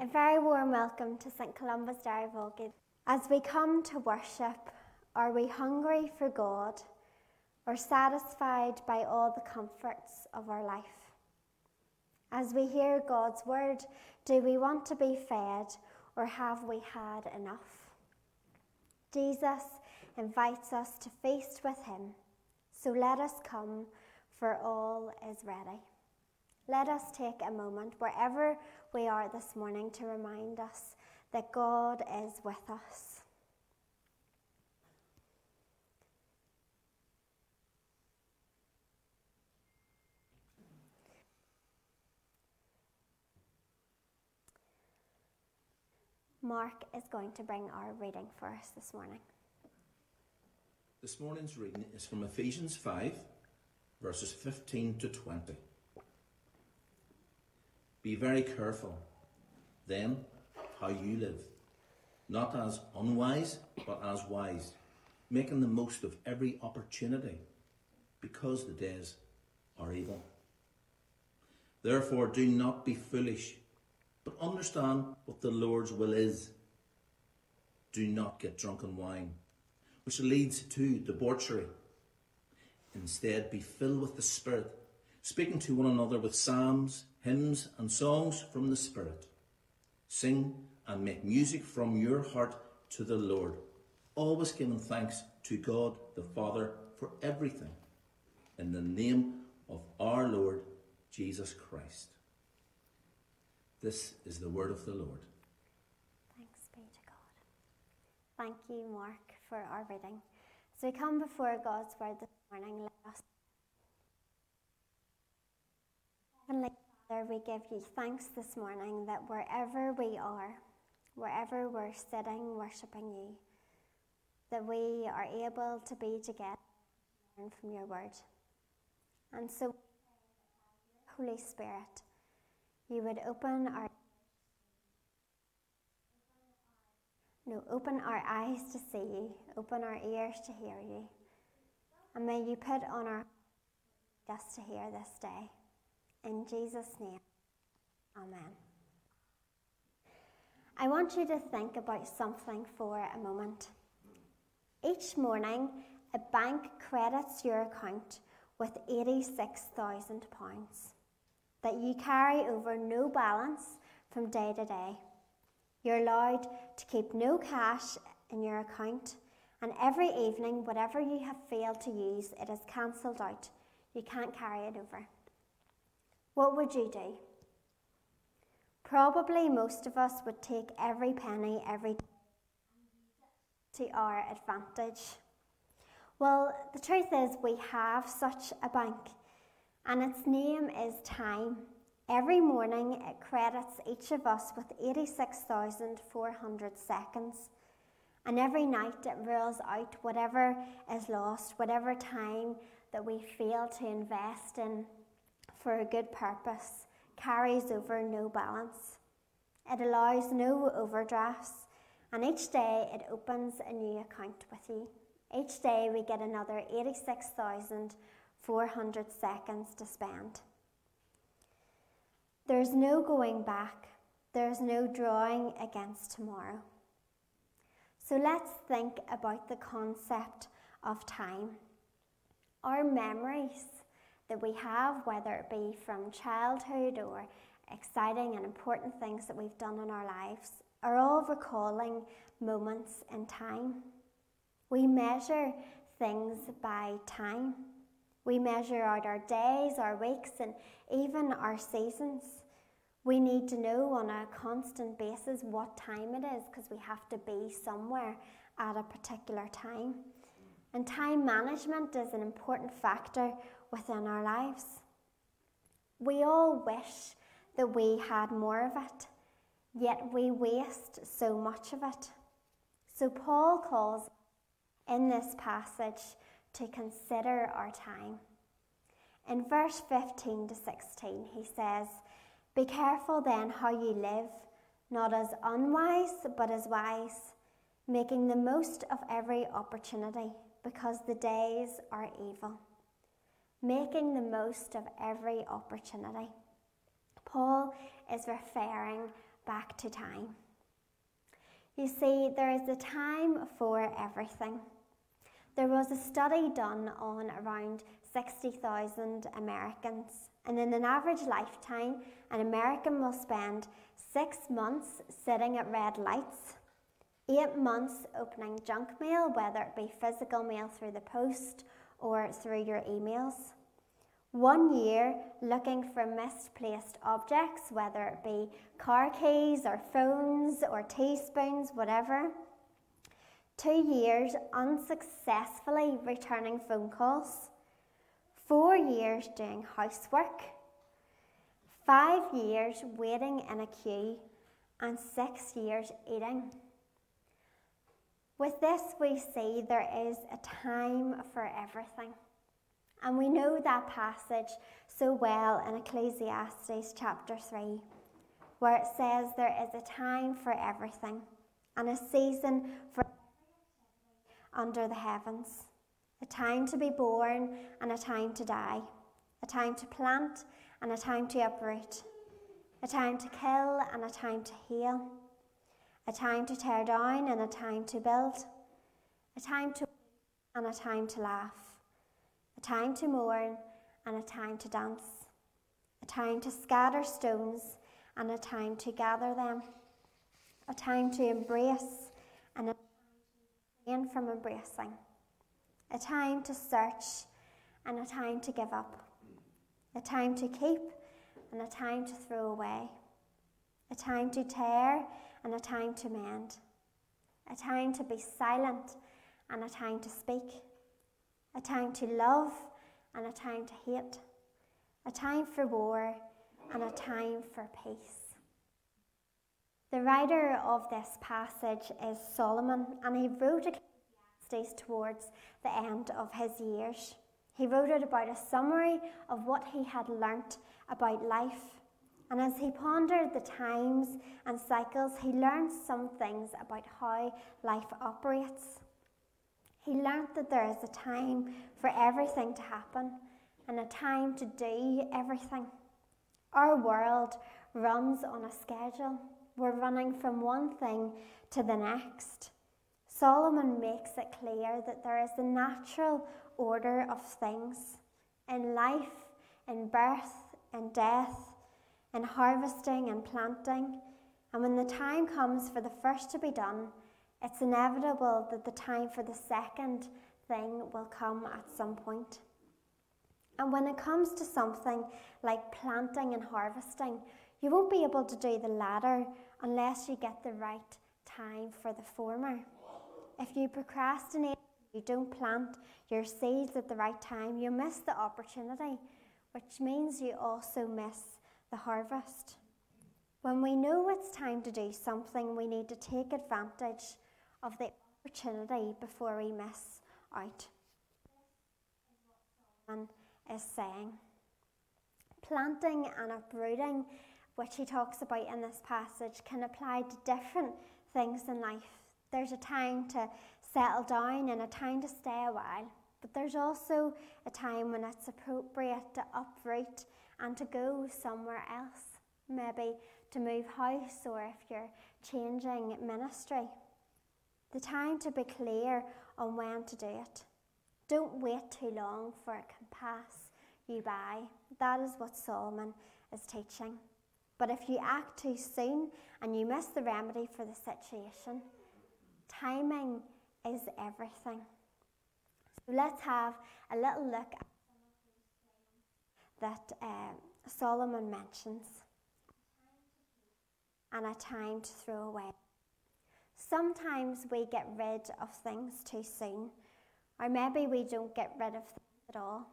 A very warm welcome to St Columba's Dairy Vulgate. As we come to worship, are we hungry for God or satisfied by all the comforts of our life? As we hear God's word, do we want to be fed or have we had enough? Jesus invites us to feast with him, so let us come, for all is ready. Let us take a moment wherever we are this morning to remind us that God is with us. Mark is going to bring our reading for us this morning. This morning's reading is from Ephesians 5, verses 15 to 20. Be very careful, then, how you live, not as unwise, but as wise, making the most of every opportunity, because the days are evil. Therefore, do not be foolish, but understand what the Lord's will is. Do not get drunk on wine, which leads to debauchery. Instead, be filled with the Spirit, speaking to one another with psalms hymns and songs from the Spirit. Sing and make music from your heart to the Lord, always giving thanks to God the Father for everything, in the name of our Lord Jesus Christ. This is the word of the Lord. Thanks be to God. Thank you, Mark, for our reading. So we come before God's word this morning, let us. Heavenly Father, we give you thanks this morning that wherever we are, wherever we're sitting worshipping you, that we are able to be together and from your word. And so, Holy Spirit, you would open our no, open our eyes to see you, open our ears to hear you, and may you put on our just to hear this day. In Jesus' name, Amen. I want you to think about something for a moment. Each morning, a bank credits your account with £86,000 that you carry over no balance from day to day. You're allowed to keep no cash in your account, and every evening, whatever you have failed to use, it is cancelled out. You can't carry it over what would you do? Probably most of us would take every penny every to our advantage. Well, the truth is, we have such a bank, and its name is time. Every morning, it credits each of us with 86,400 seconds. And every night, it rules out whatever is lost, whatever time that we fail to invest in for a good purpose carries over no balance. It allows no overdrafts, and each day it opens a new account with you. Each day we get another 86,400 seconds to spend. There's no going back, there's no drawing against tomorrow. So let's think about the concept of time. Our memories that we have, whether it be from childhood or exciting and important things that we've done in our lives, are all recalling moments in time. We measure things by time. We measure out our days, our weeks, and even our seasons. We need to know on a constant basis what time it is because we have to be somewhere at a particular time. And time management is an important factor within our lives. We all wish that we had more of it, yet we waste so much of it. So, Paul calls in this passage to consider our time. In verse 15 to 16, he says, Be careful then how you live, not as unwise, but as wise, making the most of every opportunity, because the days are evil making the most of every opportunity. Paul is referring back to time. You see, there is a time for everything. There was a study done on around 60,000 Americans, and in an average lifetime, an American will spend six months sitting at red lights, eight months opening junk mail, whether it be physical mail through the post or through your emails, one year looking for misplaced objects, whether it be car keys or phones or teaspoons, whatever. Two years unsuccessfully returning phone calls. Four years doing housework. Five years waiting in a queue. And six years eating. With this, we see there is a time for everything. And we know that passage so well in Ecclesiastes chapter 3, where it says there is a time for everything and a season for under the heavens, a time to be born and a time to die, a time to plant and a time to uproot, a time to kill and a time to heal, a time to tear down and a time to build, a time to and a time to laugh a time to mourn and a time to dance, a time to scatter stones and a time to gather them, a time to embrace and a time from embracing, a time to search and a time to give up, a time to keep and a time to throw away, a time to tear and a time to mend, a time to be silent and a time to speak a time to love and a time to hate, a time for war and a time for peace. The writer of this passage is Solomon, and he wrote Ecclesiastes towards the end of his years. He wrote it about a summary of what he had learnt about life. And as he pondered the times and cycles, he learned some things about how life operates. He learnt that there is a time for everything to happen and a time to do everything. Our world runs on a schedule. We're running from one thing to the next. Solomon makes it clear that there is a natural order of things in life, in birth, in death, in harvesting and planting. And when the time comes for the first to be done, it's inevitable that the time for the second thing will come at some point. And when it comes to something like planting and harvesting, you won't be able to do the latter unless you get the right time for the former. If you procrastinate, you don't plant your seeds at the right time, you miss the opportunity, which means you also miss the harvest. When we know it's time to do something, we need to take advantage of the opportunity before we miss out. And is saying. Planting and uprooting, which he talks about in this passage, can apply to different things in life. There's a time to settle down and a time to stay a while, but there's also a time when it's appropriate to uproot and to go somewhere else, maybe to move house or if you're changing ministry the time to be clear on when to do it. Don't wait too long for it can pass you by. That is what Solomon is teaching. But if you act too soon and you miss the remedy for the situation, timing is everything. So let's have a little look that uh, Solomon mentions and a time to throw away. Sometimes we get rid of things too soon, or maybe we don't get rid of things at all.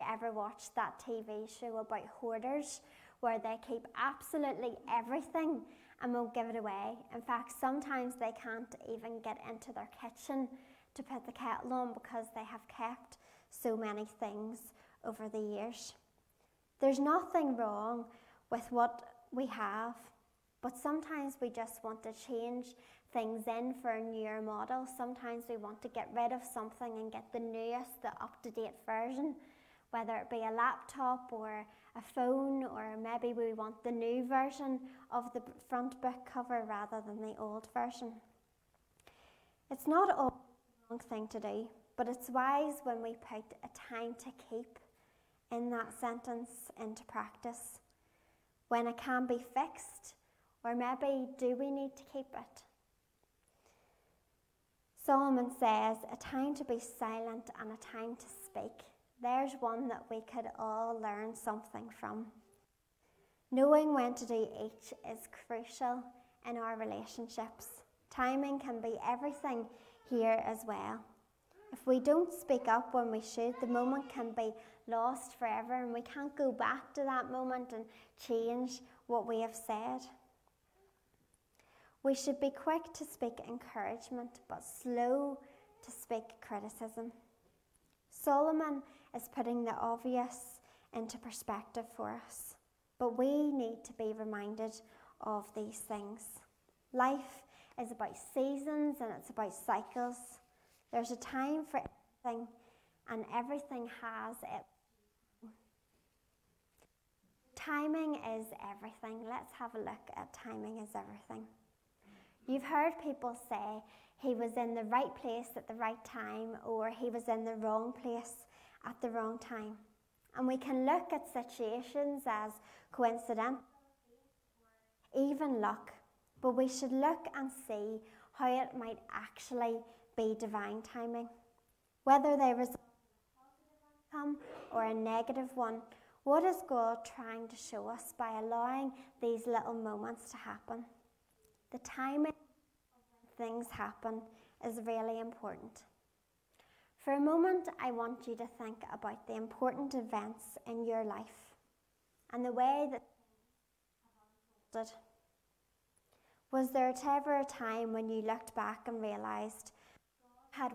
I you ever watched that TV show about hoarders where they keep absolutely everything and won't give it away? In fact, sometimes they can't even get into their kitchen to put the kettle on because they have kept so many things over the years. There's nothing wrong with what we have but sometimes we just want to change things in for a newer model. Sometimes we want to get rid of something and get the newest, the up to date version, whether it be a laptop or a phone, or maybe we want the new version of the front book cover rather than the old version. It's not a wrong thing to do, but it's wise when we put a time to keep in that sentence into practice. When it can be fixed, or maybe do we need to keep it? Solomon says, a time to be silent and a time to speak. There's one that we could all learn something from. Knowing when to do each is crucial in our relationships. Timing can be everything here as well. If we don't speak up when we should, the moment can be lost forever and we can't go back to that moment and change what we have said. We should be quick to speak encouragement, but slow to speak criticism. Solomon is putting the obvious into perspective for us, but we need to be reminded of these things. Life is about seasons and it's about cycles. There's a time for everything, and everything has it. Timing is everything. Let's have a look at timing is everything. You've heard people say he was in the right place at the right time or he was in the wrong place at the wrong time. And we can look at situations as coincidental, even luck, but we should look and see how it might actually be divine timing. Whether they result in or a negative one, what is God trying to show us by allowing these little moments to happen? The timing of when things happen is really important. For a moment, I want you to think about the important events in your life and the way that. Was there ever a time when you looked back and realised had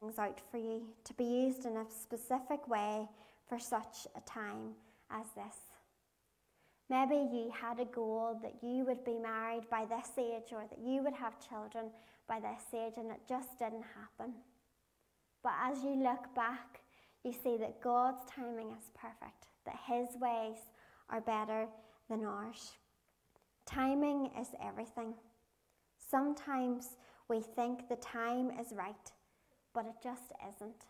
things out for you to be used in a specific way for such a time as this? Maybe you had a goal that you would be married by this age or that you would have children by this age and it just didn't happen. But as you look back, you see that God's timing is perfect, that His ways are better than ours. Timing is everything. Sometimes we think the time is right, but it just isn't.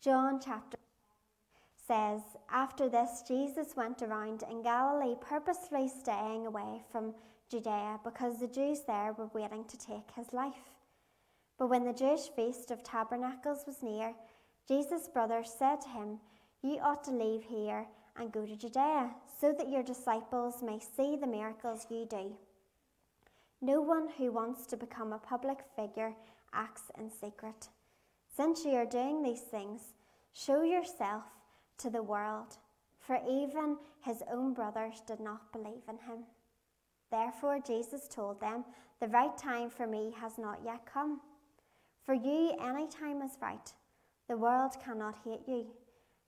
John chapter says, After this, Jesus went around in Galilee, purposely staying away from Judea because the Jews there were waiting to take his life. But when the Jewish feast of tabernacles was near, Jesus' brothers said to him, You ought to leave here and go to Judea, so that your disciples may see the miracles you do. No one who wants to become a public figure acts in secret. Since you are doing these things, show yourself to the world, for even his own brothers did not believe in him. Therefore, Jesus told them, The right time for me has not yet come. For you, any time is right. The world cannot hate you,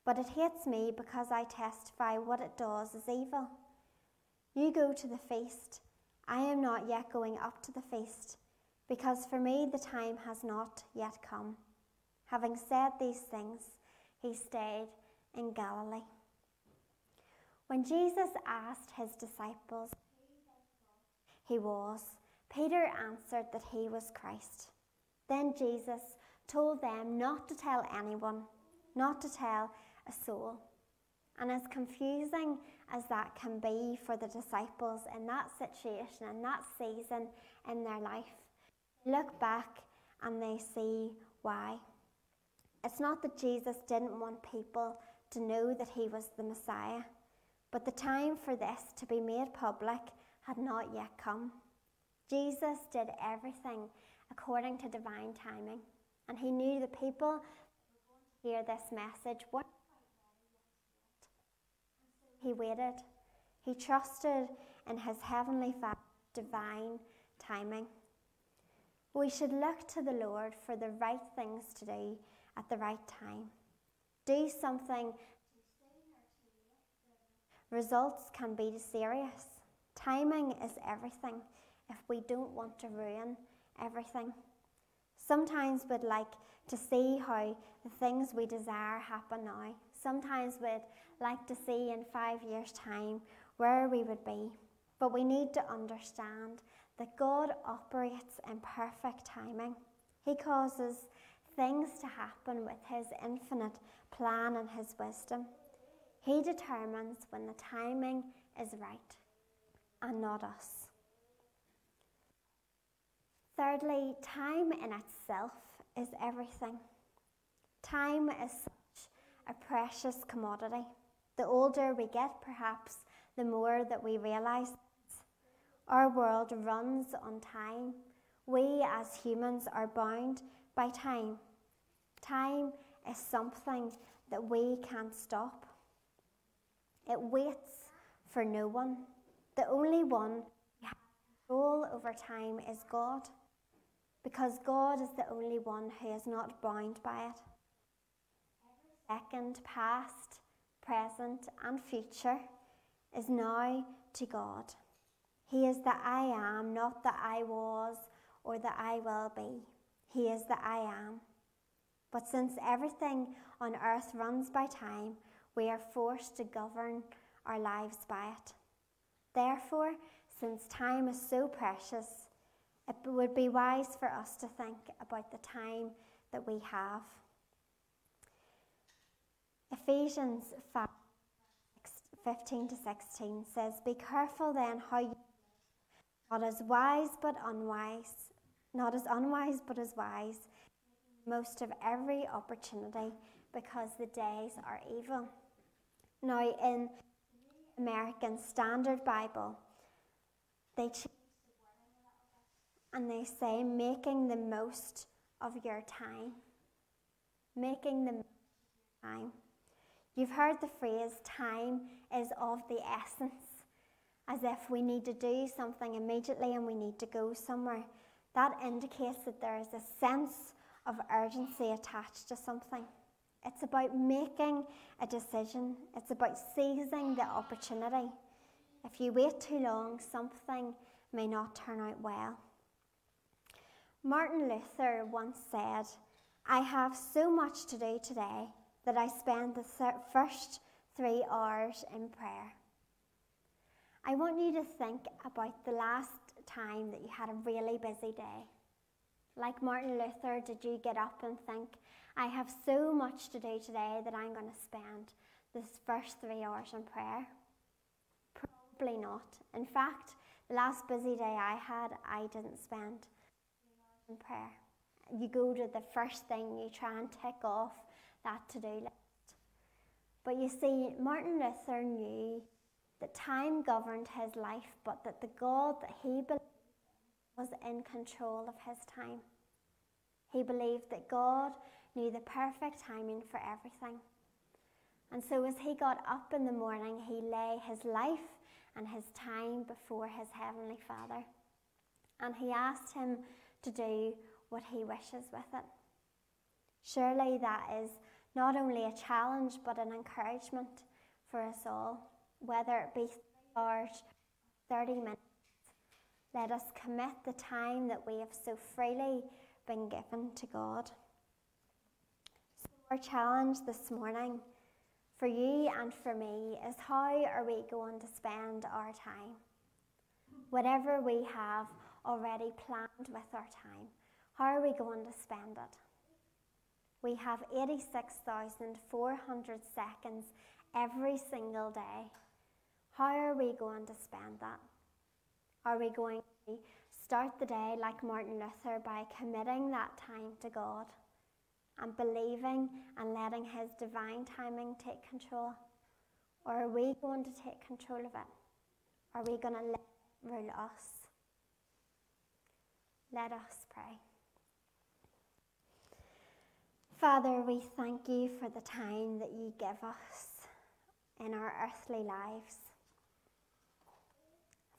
but it hates me because I testify what it does is evil. You go to the feast. I am not yet going up to the feast, because for me the time has not yet come. Having said these things, he stayed in Galilee. When Jesus asked his disciples he was, Peter answered that he was Christ. Then Jesus told them not to tell anyone, not to tell a soul. And as confusing as that can be for the disciples in that situation, in that season in their life, look back and they see why. It's not that Jesus didn't want people to know that he was the Messiah. But the time for this to be made public had not yet come. Jesus did everything according to divine timing, and he knew the people would hear this message. What he waited. He trusted in his heavenly Father's divine timing. We should look to the Lord for the right things to do at the right time do something, results can be serious. Timing is everything if we don't want to ruin everything. Sometimes we'd like to see how the things we desire happen now. Sometimes we'd like to see in five years' time where we would be, but we need to understand that God operates in perfect timing. He causes things to happen with His infinite plan and His wisdom. He determines when the timing is right and not us. Thirdly, time in itself is everything. Time is a precious commodity. The older we get, perhaps, the more that we realise our world runs on time. We as humans are bound by time. Time is something that we can't stop. It waits for no one. The only one who has control over time is God, because God is the only one who is not bound by it. Second, past, present, and future is now to God. He is the I am, not the I was or the I will be. He is the I am. But since everything on earth runs by time, we are forced to govern our lives by it. Therefore, since time is so precious, it would be wise for us to think about the time that we have. Ephesians 5 15 to 16 says, Be careful then how you not as wise but unwise, not as unwise but as wise, most of every opportunity because the days are evil. Now, in American Standard Bible, they change and they say making the most of your time. Making the time. You've heard the phrase time is of the essence, as if we need to do something immediately and we need to go somewhere. That indicates that there is a sense of urgency attached to something. It's about making a decision, it's about seizing the opportunity. If you wait too long, something may not turn out well. Martin Luther once said, I have so much to do today that I spend the first three hours in prayer. I want you to think about the last time that you had a really busy day. Like Martin Luther, did you get up and think, I have so much to do today that I'm going to spend this first three hours in prayer? Probably not. In fact, the last busy day I had, I didn't spend in prayer. You go to the first thing, you try and tick off that to do list. But you see, Martin Luther knew that time governed his life, but that the God that he believed was in control of his time. He believed that God knew the perfect timing for everything. And so, as he got up in the morning, he lay his life and his time before his heavenly Father. And he asked him to do what he wishes with it. Surely that is not only a challenge but an encouragement for us all, whether it be hours, 30 minutes. Let us commit the time that we have so freely been given to God. So, our challenge this morning for you and for me is how are we going to spend our time? Whatever we have already planned with our time, how are we going to spend it? We have 86,400 seconds every single day. How are we going to spend that? Are we going to start the day like Martin Luther by committing that time to God and believing and letting His divine timing take control? Or are we going to take control of it? Are we going to let rule us? Let us pray. Father, we thank you for the time that you give us in our earthly lives.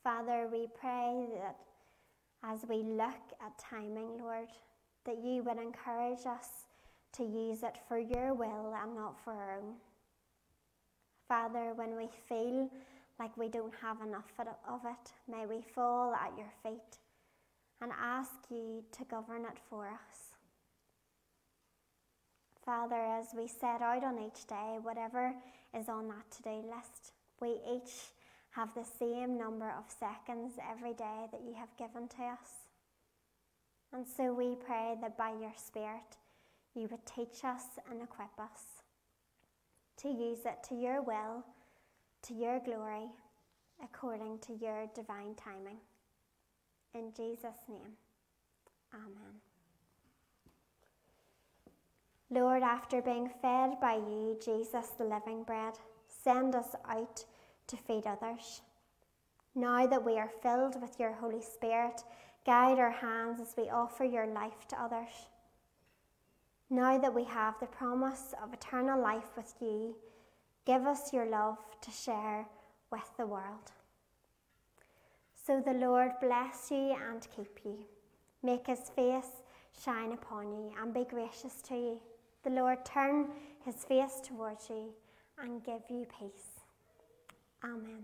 Father, we pray that as we look at timing, Lord, that you would encourage us to use it for your will and not for our own. Father, when we feel like we don't have enough of it, may we fall at your feet and ask you to govern it for us. Father, as we set out on each day, whatever is on that to do list, we each have the same number of seconds every day that you have given to us. And so we pray that by your Spirit, you would teach us and equip us to use it to your will, to your glory, according to your divine timing. In Jesus' name, Amen. Lord, after being fed by you, Jesus, the living bread, send us out to feed others. Now that we are filled with your Holy Spirit, guide our hands as we offer your life to others. Now that we have the promise of eternal life with you, give us your love to share with the world. So the Lord bless you and keep you. Make his face shine upon you and be gracious to you. The Lord turn his face towards you and give you peace. Amen.